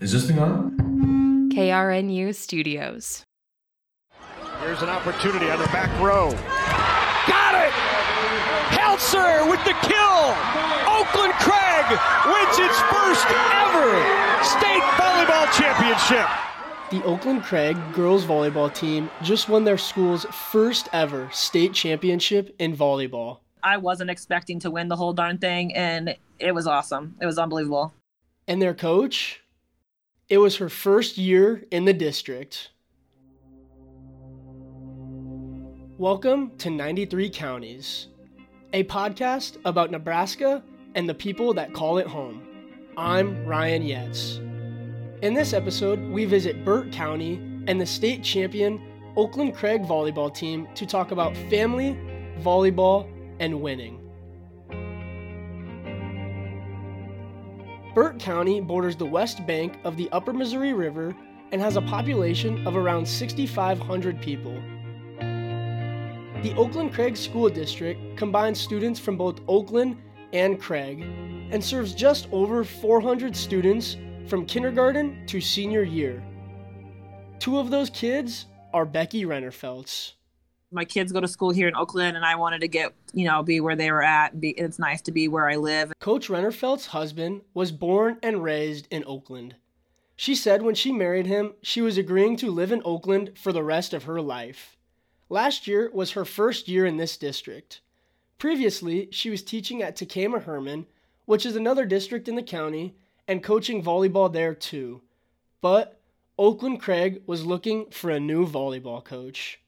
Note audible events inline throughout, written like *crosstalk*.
Is this thing on? KRNU Studios. Here's an opportunity on the back row. Got it! Helzer with the kill! Oakland Craig wins its first ever state volleyball championship. The Oakland Craig girls volleyball team just won their school's first ever state championship in volleyball. I wasn't expecting to win the whole darn thing, and it was awesome. It was unbelievable. And their coach? It was her first year in the district. Welcome to 93 Counties, a podcast about Nebraska and the people that call it home. I'm Ryan Yetts. In this episode, we visit Burt County and the state champion Oakland Craig volleyball team to talk about family, volleyball, and winning. Burt County borders the west bank of the Upper Missouri River and has a population of around 6,500 people. The Oakland Craig School District combines students from both Oakland and Craig and serves just over 400 students from kindergarten to senior year. Two of those kids are Becky Rennerfeldt's my kids go to school here in Oakland and I wanted to get, you know, be where they were at. Be, it's nice to be where I live. Coach Rennerfeldt's husband was born and raised in Oakland. She said when she married him, she was agreeing to live in Oakland for the rest of her life. Last year was her first year in this district. Previously, she was teaching at Tekamah Herman, which is another district in the county, and coaching volleyball there too. But Oakland Craig was looking for a new volleyball coach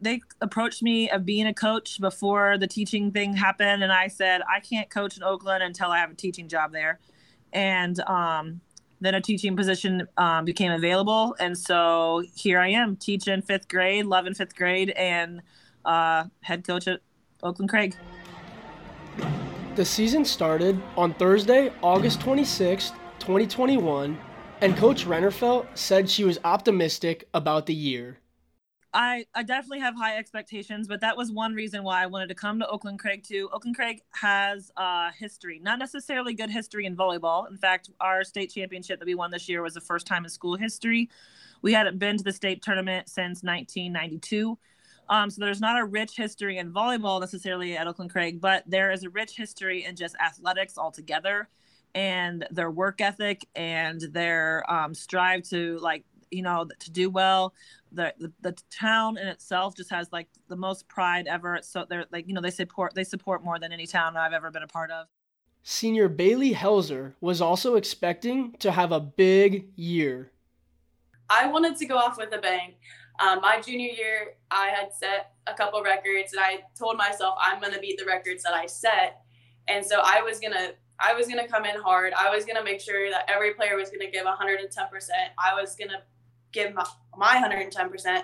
they approached me of being a coach before the teaching thing happened and i said i can't coach in oakland until i have a teaching job there. And um, then a teaching position um, became available and so here i am teaching fifth grade loving fifth grade and uh, head coach at oakland craig. The season started on thursday august 26th 2021 and coach rennerfeldt said she was optimistic about the year I, I definitely have high expectations, but that was one reason why I wanted to come to Oakland Craig too. Oakland Craig has uh, history, not necessarily good history in volleyball. In fact, our state championship that we won this year was the first time in school history. We hadn't been to the state tournament since 1992. Um, so there's not a rich history in volleyball necessarily at Oakland Craig, but there is a rich history in just athletics altogether and their work ethic and their um, strive to like you know to do well. The, the, the town in itself just has like the most pride ever. So they're like you know they support they support more than any town i've ever been a part of. Senior bailey helzer was also expecting to have a big year. I wanted to go off with a bang. Um, my junior year i had set a couple records and i told myself i'm going to beat the records that i set. And so i was going to I was going to come in hard. I was going to make sure that every player was going to give 110%. I was going to give my, my 110%.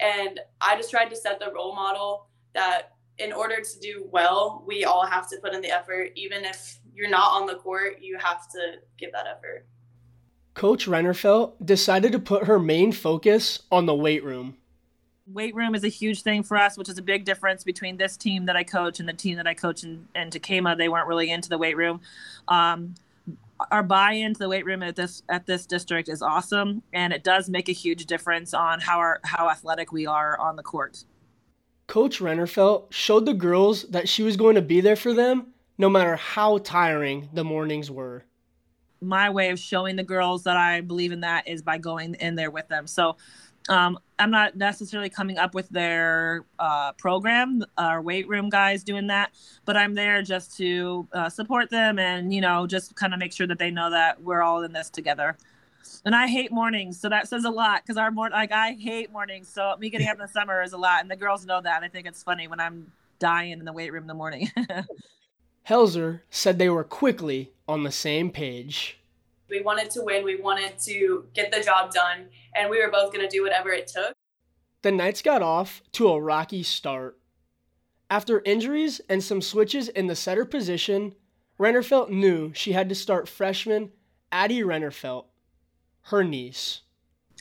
And I just tried to set the role model that in order to do well, we all have to put in the effort. Even if you're not on the court, you have to give that effort. Coach Rennerfeldt decided to put her main focus on the weight room. Weight room is a huge thing for us, which is a big difference between this team that I coach and the team that I coach in, in Tekamah. They weren't really into the weight room. Um, our buy-in to the weight room at this at this district is awesome, and it does make a huge difference on how our how athletic we are on the court. Coach Rennerfeldt showed the girls that she was going to be there for them no matter how tiring the mornings were. My way of showing the girls that I believe in that is by going in there with them. So um, I'm not necessarily coming up with their uh, program, our weight room guys doing that, but I'm there just to uh, support them and, you know, just kind of make sure that they know that we're all in this together. And I hate mornings, so that says a lot because our morning, like I hate mornings. So me getting up in the *laughs* summer is a lot, and the girls know that. And I think it's funny when I'm dying in the weight room in the morning. *laughs* Helzer said they were quickly on the same page. We wanted to win. We wanted to get the job done, and we were both going to do whatever it took. The Knights got off to a rocky start. After injuries and some switches in the setter position, Rennerfeldt knew she had to start freshman Addie Rennerfeldt, her niece.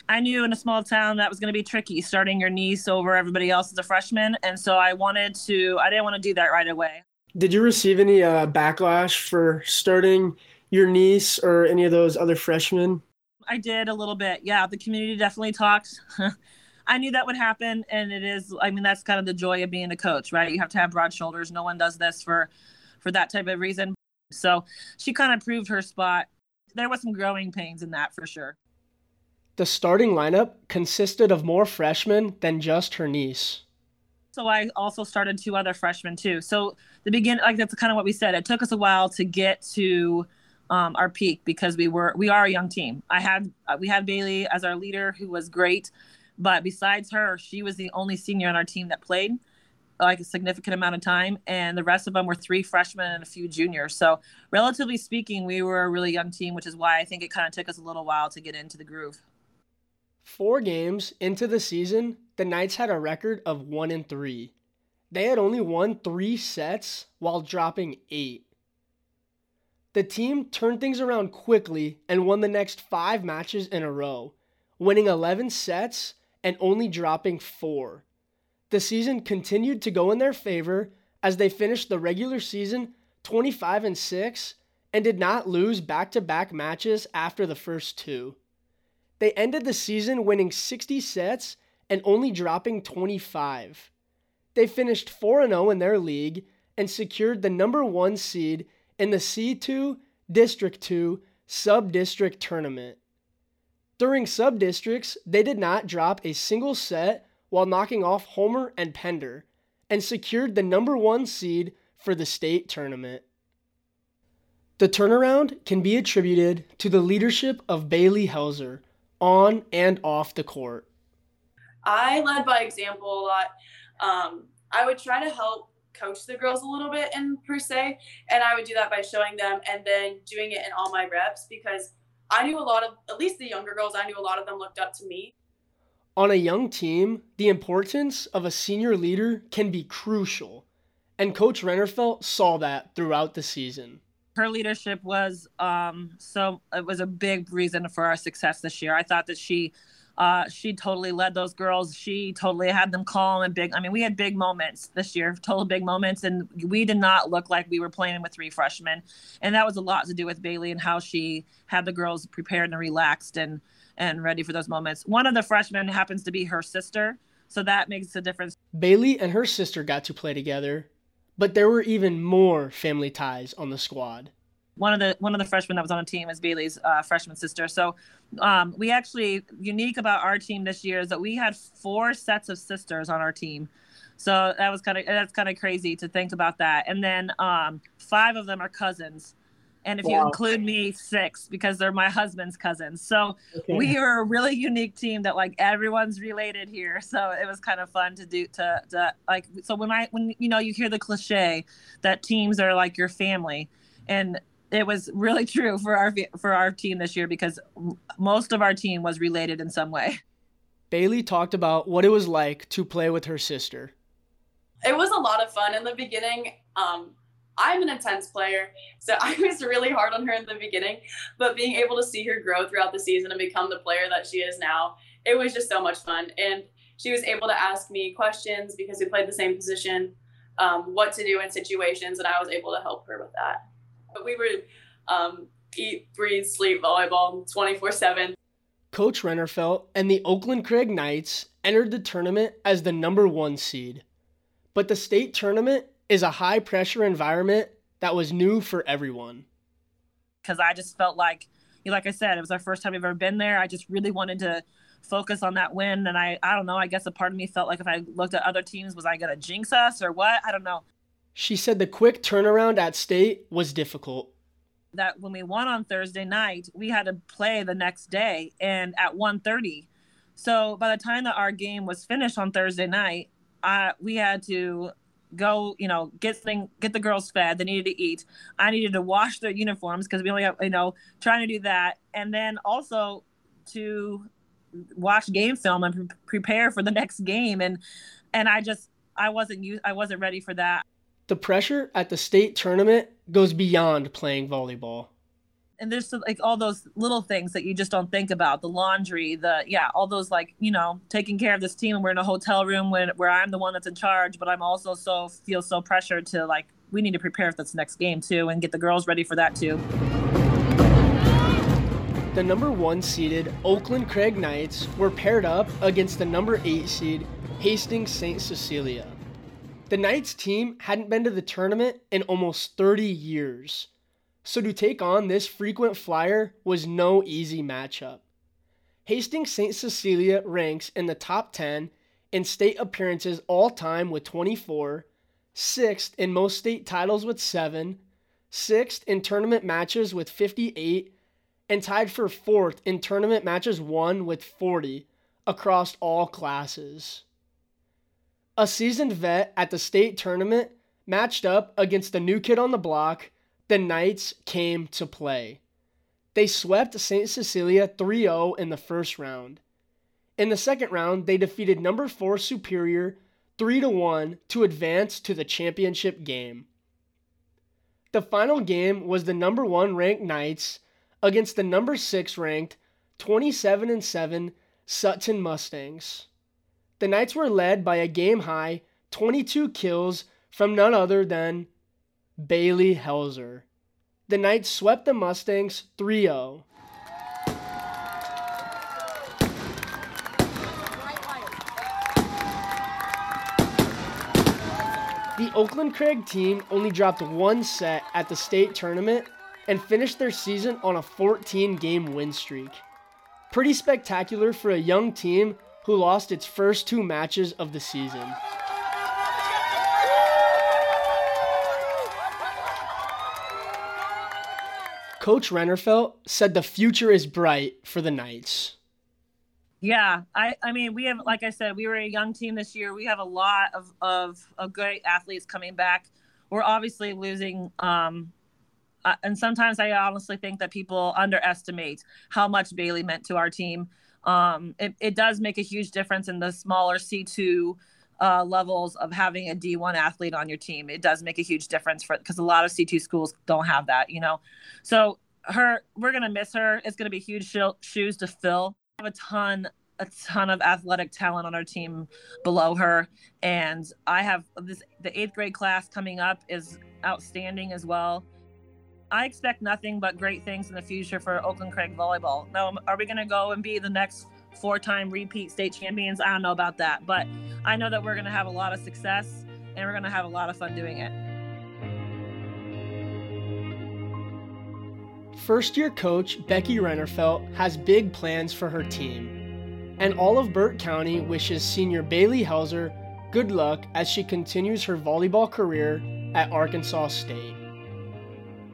I knew in a small town that was going to be tricky starting your niece over everybody else as a freshman, and so I wanted to. I didn't want to do that right away. Did you receive any uh, backlash for starting your niece or any of those other freshmen? I did a little bit. Yeah, the community definitely talks. *laughs* I knew that would happen, and it is. I mean, that's kind of the joy of being a coach, right? You have to have broad shoulders. No one does this for, for that type of reason. So she kind of proved her spot. There was some growing pains in that for sure. The starting lineup consisted of more freshmen than just her niece. So I also started two other freshmen too. So the begin, like that's kind of what we said. It took us a while to get to um, our peak because we were we are a young team. I had uh, we had Bailey as our leader who was great, but besides her, she was the only senior on our team that played like a significant amount of time and the rest of them were three freshmen and a few juniors. So relatively speaking we were a really young team which is why i think it kind of took us a little while to get into the groove. Four games into the season the knights had a record of one and three. They had only won three sets while dropping eight the team turned things around quickly and won the next five matches in a row winning 11 sets and only dropping four the season continued to go in their favor as they finished the regular season 25 and 6 and did not lose back-to-back matches after the first two. They ended the season winning 60 sets and only dropping 25. They finished 4 0 in their league and secured the number 1 seed in the C2 District 2 Sub-District Tournament. During sub-districts, they did not drop a single set while knocking off Homer and Pender and secured the number one seed for the state tournament. The turnaround can be attributed to the leadership of Bailey Helzer on and off the court. I led by example a lot. Um, I would try to help coach the girls a little bit in per se, and I would do that by showing them and then doing it in all my reps because I knew a lot of, at least the younger girls, I knew a lot of them looked up to me. On a young team, the importance of a senior leader can be crucial, and Coach Rennerfeldt saw that throughout the season. Her leadership was um, so it was a big reason for our success this year. I thought that she uh, she totally led those girls. She totally had them calm and big. I mean, we had big moments this year, total big moments, and we did not look like we were playing with three freshmen. And that was a lot to do with Bailey and how she had the girls prepared and relaxed and and ready for those moments. One of the freshmen happens to be her sister, so that makes a difference. Bailey and her sister got to play together, but there were even more family ties on the squad. One of the one of the freshmen that was on the team is Bailey's uh, freshman sister. So um, we actually unique about our team this year is that we had four sets of sisters on our team. So that was kind of that's kind of crazy to think about that. And then um, five of them are cousins and if wow. you include me six because they're my husband's cousins so okay. we are a really unique team that like everyone's related here *laughs* so it was kind of fun to do to, to like so when i when you know you hear the cliche that teams are like your family and it was really true for our for our team this year because most of our team was related in some way bailey talked about what it was like to play with her sister it was a lot of fun in the beginning um, I'm an intense player, so *laughs* I was really hard on her in the beginning. But being able to see her grow throughout the season and become the player that she is now, it was just so much fun. And she was able to ask me questions because we played the same position, um, what to do in situations, and I was able to help her with that. But we were um, eat, breathe, sleep volleyball 24 7. Coach Rennerfeldt and the Oakland Craig Knights entered the tournament as the number one seed. But the state tournament is a high pressure environment that was new for everyone. Because I just felt like, like I said, it was our first time we've ever been there. I just really wanted to focus on that win. And I, I don't know, I guess a part of me felt like if I looked at other teams, was I going to jinx us or what? I don't know. She said the quick turnaround at state was difficult. That when we won on Thursday night, we had to play the next day and at 1.30. So by the time that our game was finished on Thursday night, I, we had to go, you know, get thing, get the girls fed. They needed to eat. I needed to wash their uniforms because we only have, you know, trying to do that, and then also to watch game film and pre- prepare for the next game. And and I just I wasn't used, I wasn't ready for that. The pressure at the state tournament goes beyond playing volleyball and there's like all those little things that you just don't think about the laundry the yeah all those like you know taking care of this team and we're in a hotel room when where i'm the one that's in charge but i'm also so feel so pressured to like we need to prepare for this next game too and get the girls ready for that too the number one seeded Oakland Craig Knights were paired up against the number eight seed Hastings St. Cecilia. The Knights team hadn't been to the tournament in almost 30 years, so to take on this frequent flyer was no easy matchup. Hastings St. Cecilia ranks in the top 10 in state appearances all time with 24, sixth in most state titles with 7, sixth in tournament matches with 58, and tied for fourth in tournament matches won with 40 across all classes. A seasoned vet at the state tournament matched up against the new kid on the block, the Knights came to play. They swept St. Cecilia 3 0 in the first round. In the second round, they defeated number 4 Superior 3 1 to advance to the championship game. The final game was the number 1 ranked Knights against the number 6 ranked 27 7 Sutton Mustangs. The Knights were led by a game high 22 kills from none other than Bailey Helzer. The Knights swept the Mustangs 3 0. The Oakland Craig team only dropped one set at the state tournament and finished their season on a 14 game win streak. Pretty spectacular for a young team who lost its first two matches of the season. Coach Rennerfeldt said the future is bright for the Knights. Yeah, I, I mean, we have, like I said, we were a young team this year. We have a lot of, of, of great athletes coming back. We're obviously losing, um, uh, and sometimes I honestly think that people underestimate how much Bailey meant to our team. Um, it, it does make a huge difference in the smaller C2 uh, levels of having a D1 athlete on your team. It does make a huge difference for because a lot of C2 schools don't have that, you know. So her, we're gonna miss her. It's gonna be huge sh- shoes to fill. I have a ton, a ton of athletic talent on our team below her, and I have this. The eighth grade class coming up is outstanding as well. I expect nothing but great things in the future for Oakland Craig volleyball. Now, um, are we gonna go and be the next four-time repeat state champions? I don't know about that, but I know that we're going to have a lot of success and we're going to have a lot of fun doing it. First year coach Becky Rennerfeldt has big plans for her team, and all of Burt County wishes senior Bailey Helzer good luck as she continues her volleyball career at Arkansas State.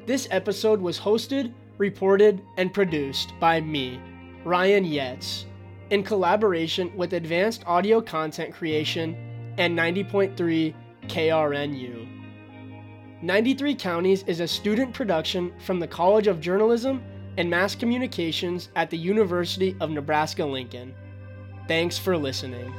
This episode was hosted, reported, and produced by me, Ryan Yetts in collaboration with Advanced Audio Content Creation and 90.3 KRNU. 93 Counties is a student production from the College of Journalism and Mass Communications at the University of Nebraska Lincoln. Thanks for listening.